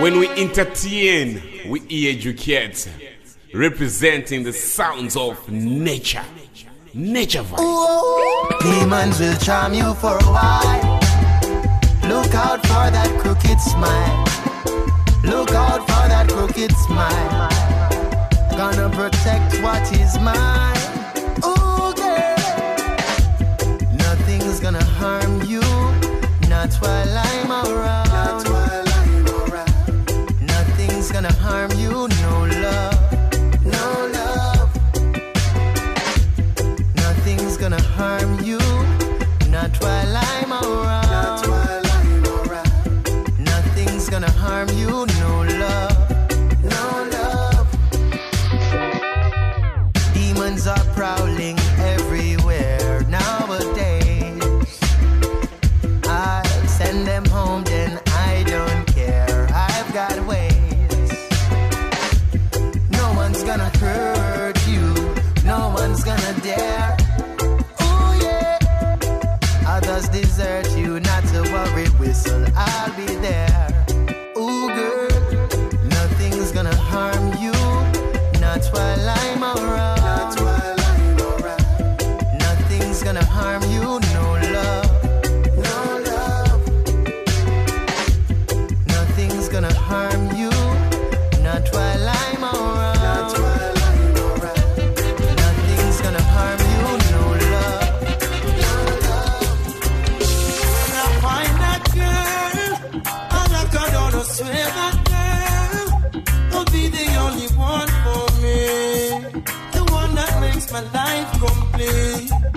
When we entertain, we educate, representing the sounds of nature. Nature vibe. Demons will charm you for a while. Look out for that crooked smile. Look out for that crooked smile. Gonna protect what is mine. Ooh, girl. Nothing's gonna harm you. Not while I'm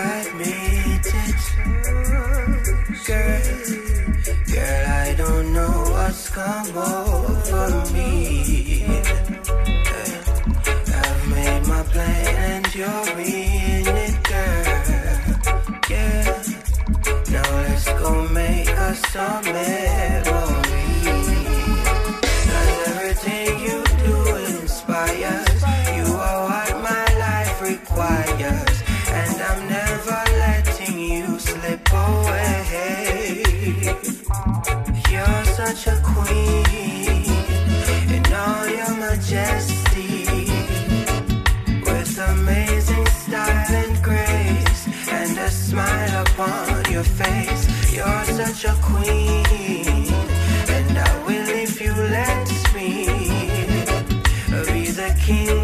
admit it. Girl, girl, I don't know what's come over me. I've made my you're in it, girl. Yeah. Now let's go make. such a queen in all your majesty with amazing style and grace and a smile upon your face. You're such a queen, and I will if you let me be the king.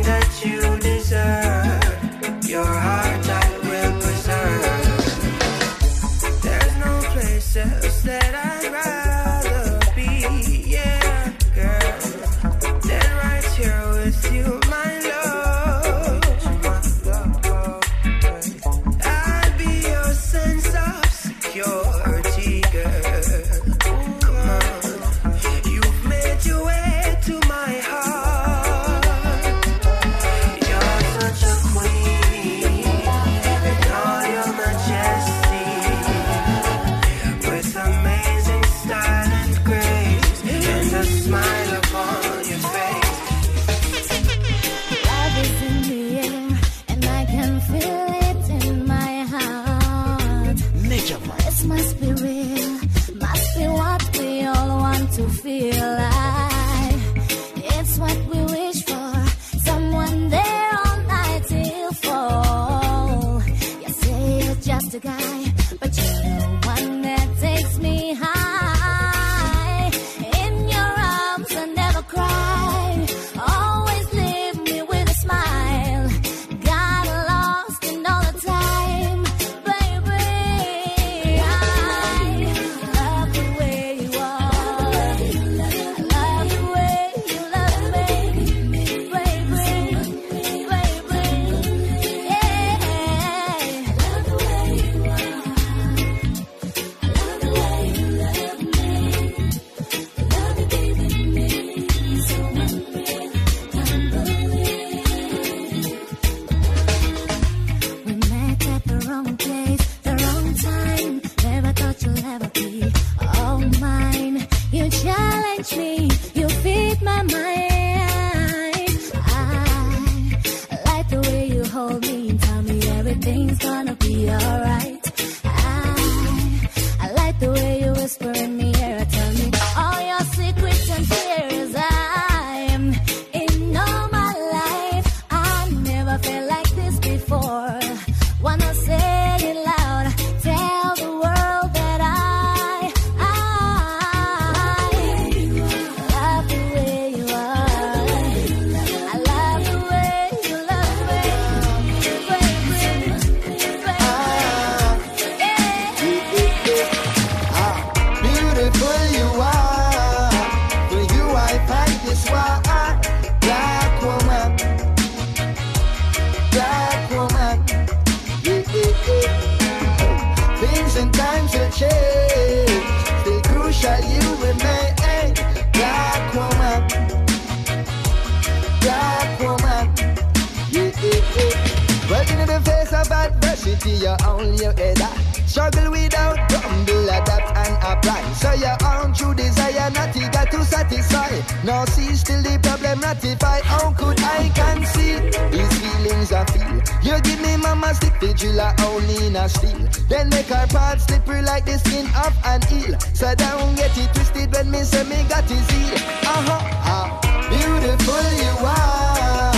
to your own ladder. Struggle without humble, adapt and apply. So your own true desire, not you got to satisfy. No see still the problem ratify. How could I conceal these feelings I feel? You give me mama stick vigila only in a steel. Then make her part slippery like the skin of an eel. So don't get it twisted when me say me got to see. Uh-huh, uh, beautiful you are.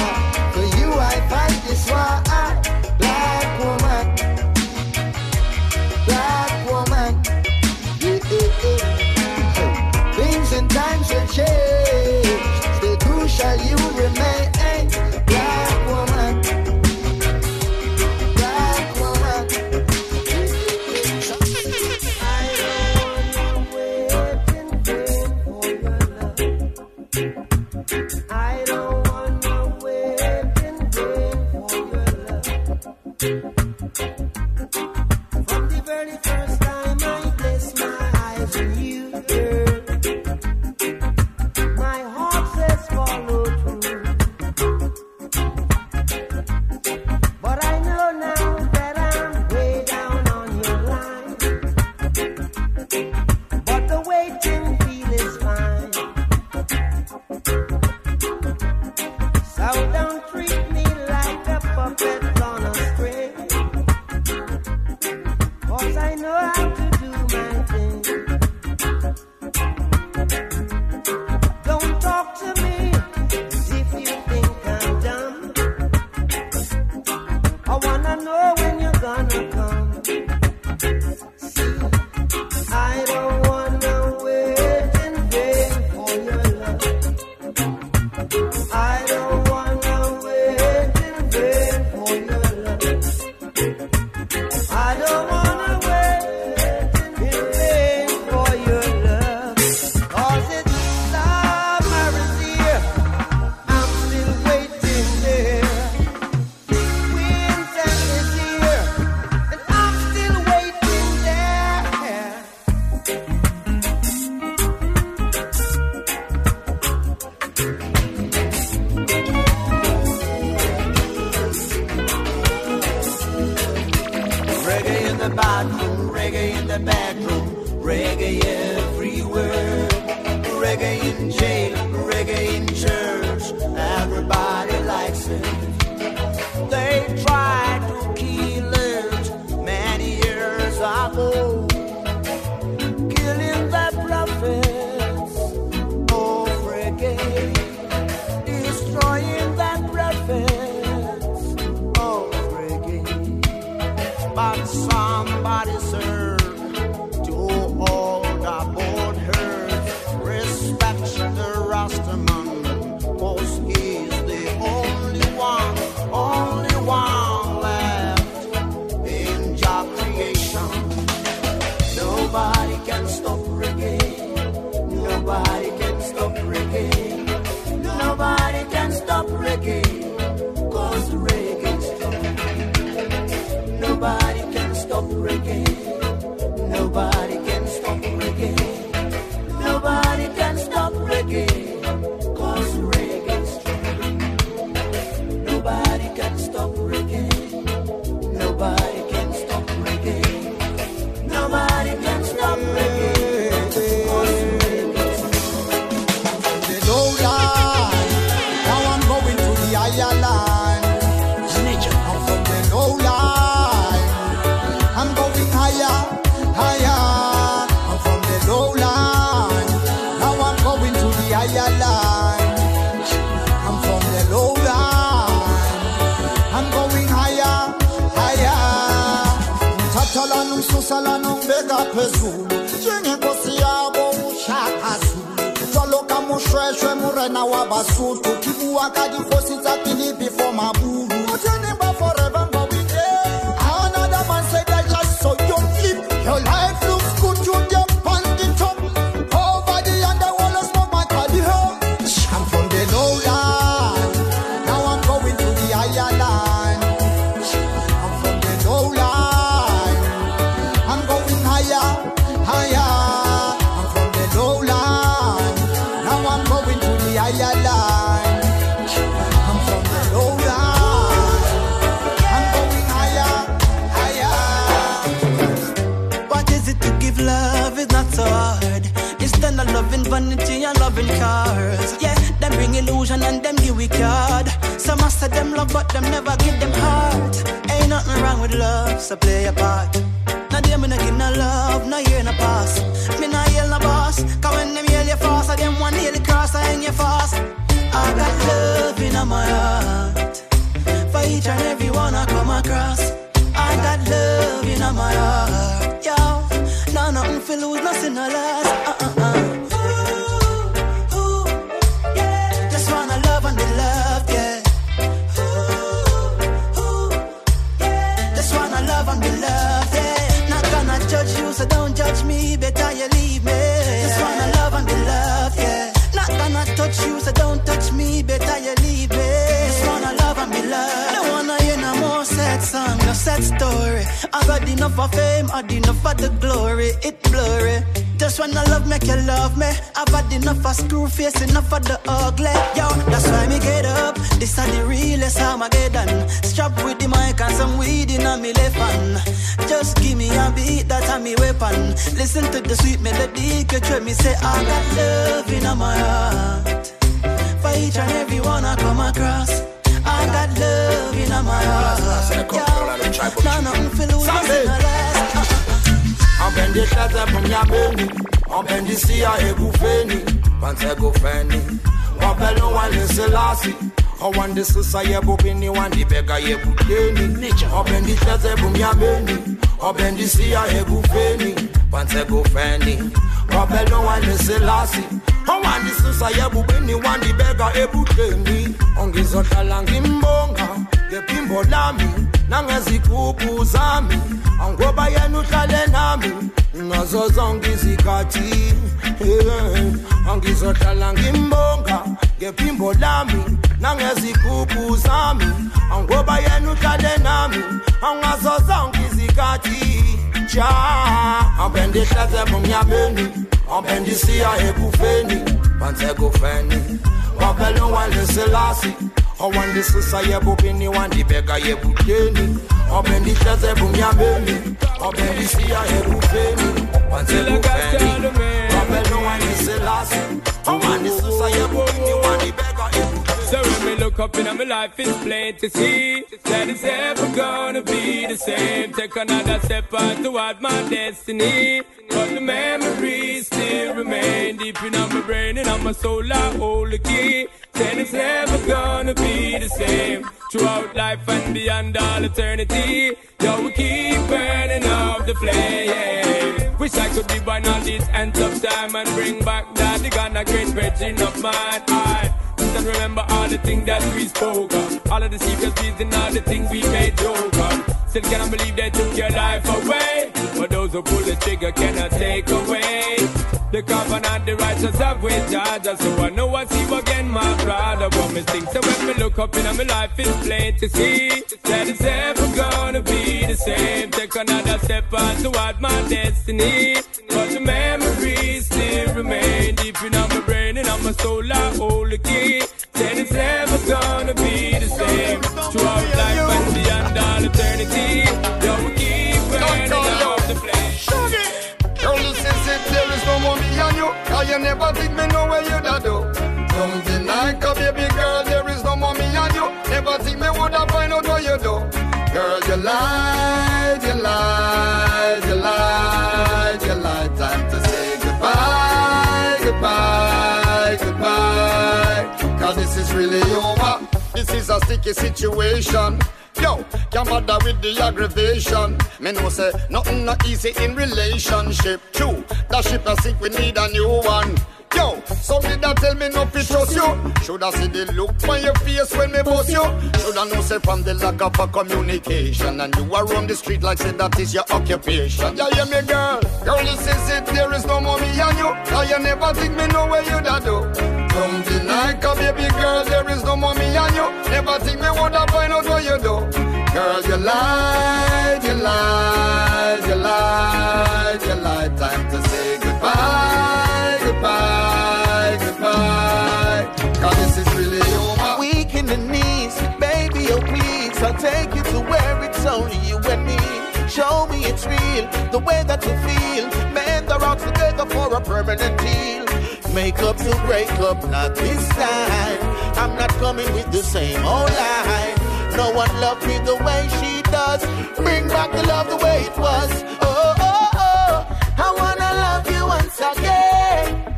For you I fight this war. show you Reggae in the bedroom, reggae everywhere. Reggae in jail, reggae in church, everybody likes it. They tried to kill it many years ago. Love, play a part. Now them me not give no love, no year no pass. Me not yell no boss, cause when them yell you fast, I them one nail cross, I hang you fast. I got love in my heart for each and every one I come across. I got love in my heart, yo. No, nothing for lose, nothing to lose. Uh-uh-uh. Ooh, I got enough of fame, I enough of the glory. It blurry. Just when I love, make you love me. I've had enough of screw face, enough of the ugly. Yo, that's why me get up. This are the realest Armageddon. Strap with the mic and some weed in me left hand. Just give me a beat, that's a me weapon. Listen to the sweet melody, catch me say I got love in my heart. For each and every one I come across. I in my heart. No, nothing for nothing to last. Ambendi tete punyabeni Ambendi siya egufeni Pantego feni Wabelo wale selasi Awandi susa yebu bini wandi bega yebu deni Ambendi tete punyabeni Ambendi siya egufeni Pantego feni Wabelo wale selasi Awandi susa yebu bini wandi bega yebu deni Ongizotala ngimbonga Ngepimbo lami Nangezigubhu zami. Angoba yena uhlale nami ngazo zonke izikhathi. Angizohlala ngimbonga ngephimbo lami nangezigubhu zami. Angoba yena uhlale nami angazo zonke izikhathi. Ja ambendihlaze bomnyameni ambendisiya ekufeni bansekufeni wabele waleselasi owandisusa yebubini wandibeka yebudeni obendihleze bumnyameni obendisiya ekufeni bansekufeni wabele waleselasi owandisusa yebubini look up in my life, it's plain to see that it's never gonna be the same. Take another step on toward my destiny. But the memories still remain deep in my brain and on my soul. I hold the key. Then it's never gonna be the same. Throughout life and beyond all eternity, yo, we keep burning up the flame. Wish I could be born on this end of time and bring back that the gun a great virgin of mine. And remember all the things that we spoke of, all of the secrets and all the things we made joke of. Still can't believe they took your life away, but those who pull the trigger cannot take away. The covenant, the righteous have with Georgia, so I know I see again my brother. But me think so when me look up in my life, it's plain to see that it's ever gonna be the same. Take another step on toward my destiny, but the memories still remain deep in my my soul. I hold the key. Then it's never gonna be the same. Throughout life and beyond all eternity, yo, we keep burning up the flame. Girl, listen, sit, there is no more me and you. You never think me know is really over. This is a sticky situation. Yo, can't bother with the aggravation. Me know say nothing not easy in relationship. True, that ship a sink, we need a new one. Yo, somebody that tell me not to trust you. Shoulda see the look on your face when me bust you. Shoulda know say from the lack of a communication and you are roam the street like say that is your occupation. Yeah, yeah, me girl. Girl, listen, it. there is no more me and you. Cause you never think me know where you da do. Don't deny, cause baby girl, there is no more me and you. Never think me woulda find out what you do. Girl, you lied, you lied, you lied, you lied. Time to say goodbye, goodbye, goodbye. Cause this is really over. Weak in the knees, baby, oh please, I'll take you to where it's only you and me. Show me it's real, the way that you feel. Mend the rocks together for a permanent deal. Make up to break up, not this time. I'm not coming with the same old lie. No one loved me the way she does. Bring back the love the way it was. Oh, oh, oh. I wanna love you once again.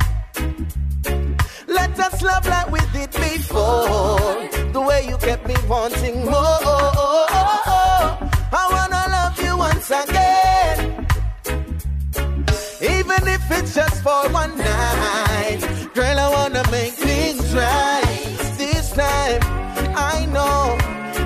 Let us love like we did before. The way you kept me wanting more. Oh, oh, oh, oh. I wanna love you once again. Even if it's just for one night. Girl, I wanna make things right. This time, I know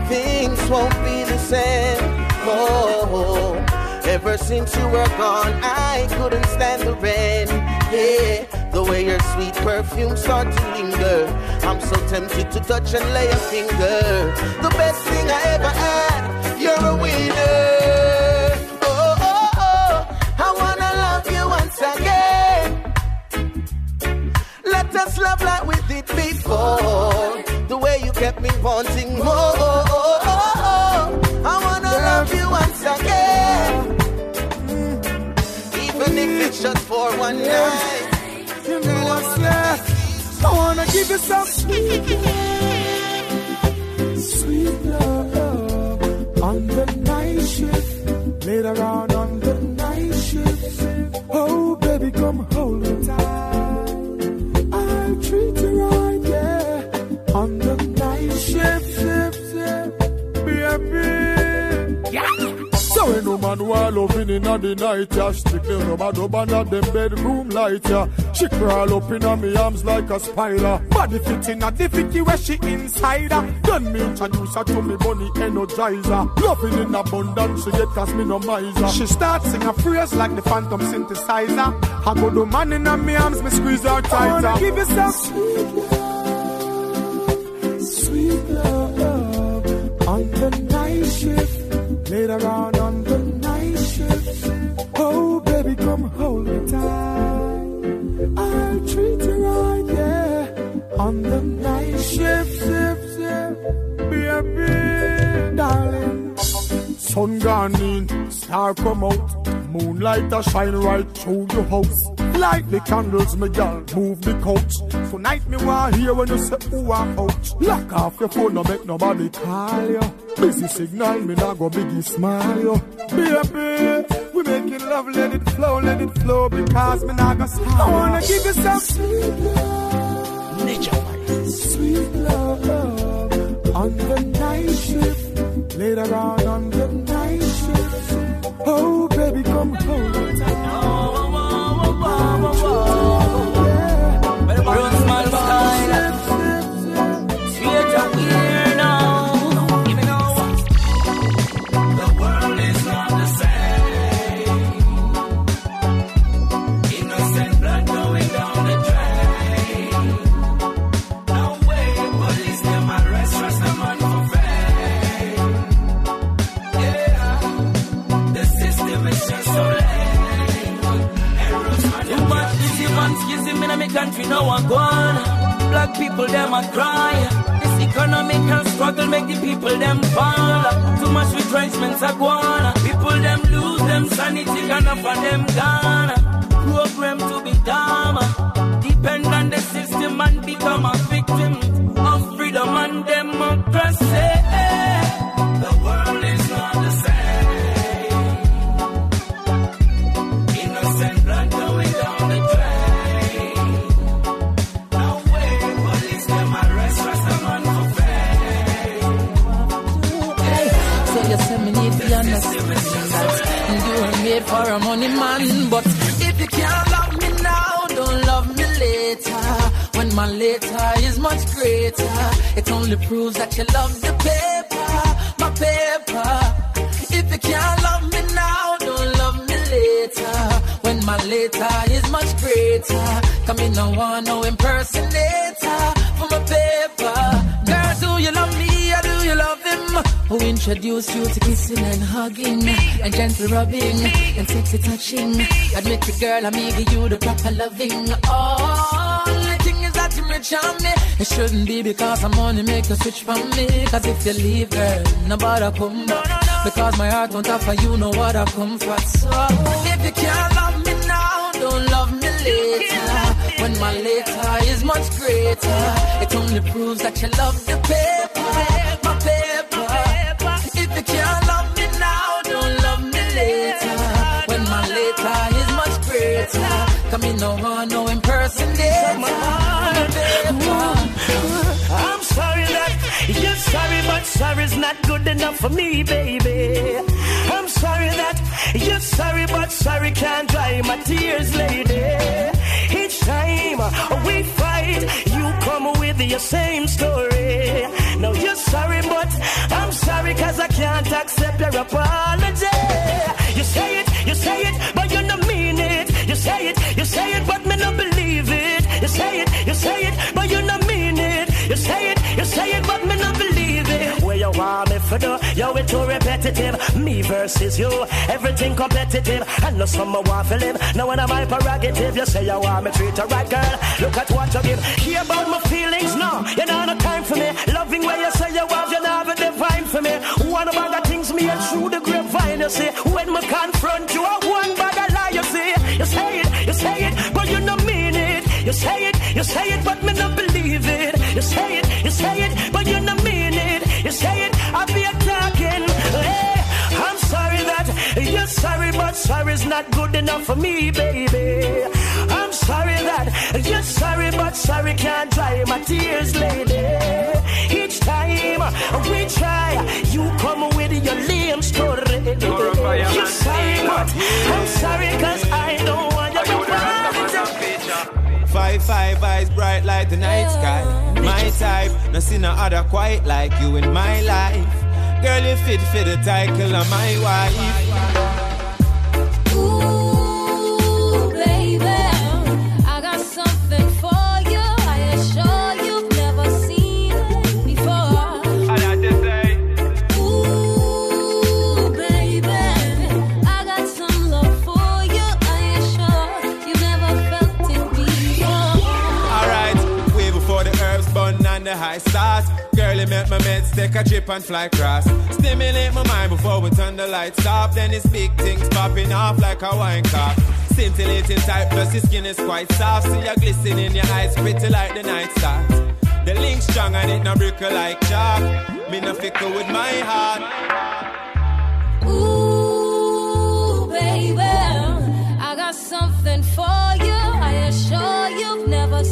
things won't be the same. Oh, ever since you were gone, I couldn't stand the rain. Yeah, the way your sweet perfume started to linger. I'm so tempted to touch and lay a finger. The best thing I ever had, you're a winner. Love like we did before. The way you kept me wanting more. I wanna love you once again. Mm. Even if it's just for one night. You know what's left? I wanna give you some sweet love, sweet love on the night shift. Later on on the night shift. Oh, baby, come hold ain't no man who loving in the night, yeah. Strictly no bad up under them bedroom light, yeah. She crawl up in me arms like a spider. Body fit in a the fitty where she inside her. Then me introduce her to me bunny energizer. Loving in abundance, she get cause me no miser. She starts sing a phrase like the phantom synthesizer. I go do man in me arms, me squeeze her tighter. I wanna give you sweet love, sweet love on the night shift. Later on Sun gone in, star come out. Moonlight a shine right through your house. Light the candles, me gal, move the couch. Tonight me want hear when you say ooh ah ouch. Lock off your phone, no make nobody call you. Busy signal, me nah go biggie smile you. Baby, We making love, let it flow, let it flow, because me not gonna stop. I wanna give you some sweet love, nature sweet love on the night shift, later on on the night. Oh, baby, come hold later is much greater, it only proves that you love the paper, my paper. If you can't love me now, don't love me later. When my later is much greater, come in no one no impersonator for my paper. Girl, do you love me or do you love him? Who introduced you to kissing and hugging and gentle rubbing and sexy touching? Admit it, girl, I'm give you the proper loving. Oh, you rich on me. It shouldn't be because I'm money make you switch from me. Cause if you leave, girl, nobody come back. Because my heart won't offer you know what I come for. So if you can't love me now, don't love me later. When my later is much greater, it only proves that you love the paper. If you can't love me now, don't love me later. When my later is much greater, come in no one, no impersonator. Sorry, but sorry's not good enough for me, baby. I'm sorry that you're sorry, but sorry can't dry my tears, lady. Each time we fight, you come with your same story. Now you're sorry, but I'm sorry cause I can't accept your apology. Want for do? Yo, too repetitive. Me versus you, everything competitive. I know some want to live. Now when I'm my prerogative, you say you want me treat her right, girl. Look at what you give. Hear about my feelings, no. You know no time for me. Loving where you say you have, you have a divine for me. One of things me and through the grapevine, you see. When me confront you, I one bag of lie, you see. You say it, you say it, but you don't mean it. You say it, you say it, but me not believe it. You say it, you say it, sorry, but sorry's not good enough for me, baby. I'm sorry that you're sorry, but sorry can't dry my tears, lady. Each time we try, you come with your lame story. You're sorry, but I'm sorry, cause I don't want you to want Five five eyes bright like the night sky. My type, no see no other quite like you in my life. Girl, you fit for the title of my wife. my stars. you make my meds take a trip and fly cross. Stimulate my mind before we turn the lights off. Then it's big things popping off like a wine cup. Scintillating type, plus your skin is quite soft. See you glistening, your eyes pretty like the night star. The link strong and it no brickle like chalk. Me no fickle with my heart. Ooh, baby, I got something for you. I assure you've never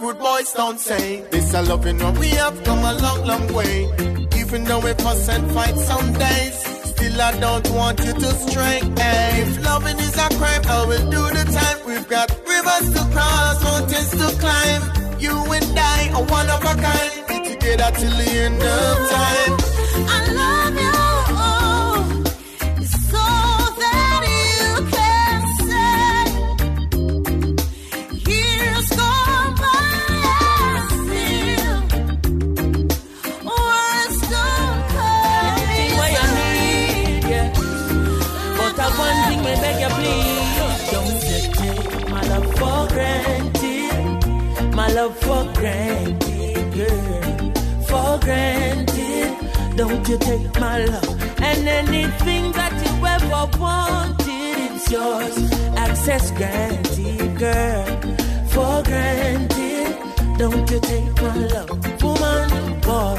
word good boys don't say. This a loving what we have come a long, long way. Even though we fuss and fight some days, still I don't want you to stray. Hey, if loving is a crime, I will do the time. We've got rivers to cross, mountains to climb. You and I are one of a kind. Be together till the end of time. I love you love for granted, girl, for granted. Don't you take my love and anything that you ever wanted, it's yours. Access granted, girl, for granted. Don't you take my love, woman, boy.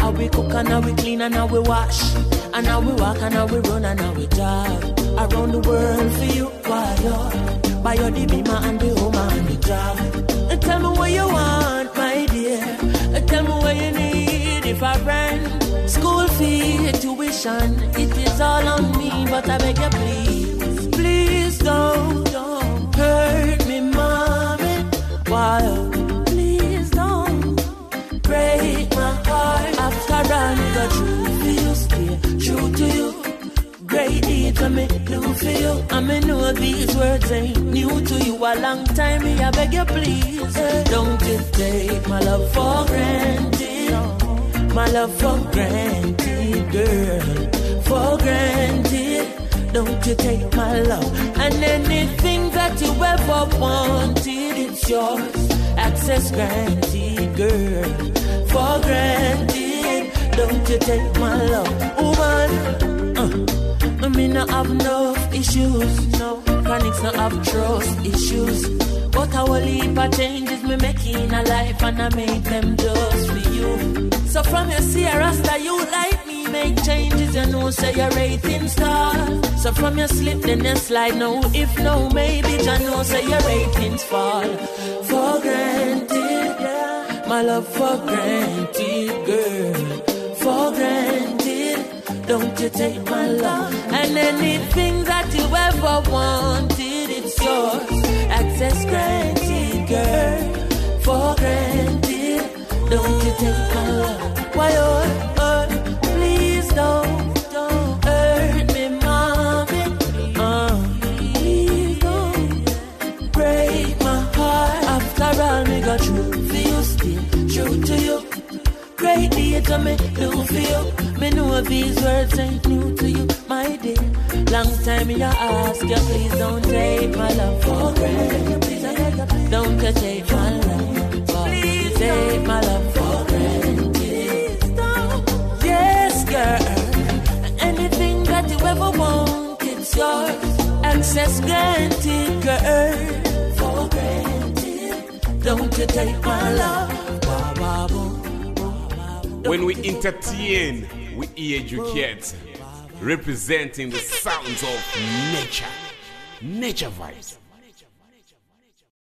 How we cook and how we clean and how we wash. And how we walk and how we run and how we jog. Around the world for you, why you? By your beamer and the the job. And tell me what you want, my dear. Tell me what you need if I rent. School fee, tuition, it is all on me, but I beg you please, please don't, for you. I me know these words ain't new to you. A long time me, I beg you please. Don't you take my love for granted. My love for granted, girl. For granted. Don't you take my love and anything that you ever wanted, it's yours. Access granted, girl. For granted. Don't you take my love, woman. Uh, I mean, I have no issues, no chronics, no have trust issues. But I will leave a changes me making a life and I make them just for you. So from your see a rasta, you like me, make changes, you know, say your rating star. So from your slip, then you slide, no, if no, maybe, you know, say your ratings fall. For granted, yeah, my love for granted, girl. For granted, don't you take my love and anything that you ever wanted, it's yours. Access granted, girl. For granted, don't you take my love. Why, oh, oh, please don't, don't hurt me, mommy. Please don't break my heart. After all, me got true to you. Great deed to me, do you. Me know these words ain't new to you, my dear. Long time me I ask you, please don't take my love for granted. Please, I beg you, Don't you take my love for Please take my love for granted. Yes, girl. Anything that you ever want, it's yours. Access granted, girl. For granted, don't you take my love. Wah, wah, boom. When we entertain, we educate, representing the sounds of nature. Nature vibes.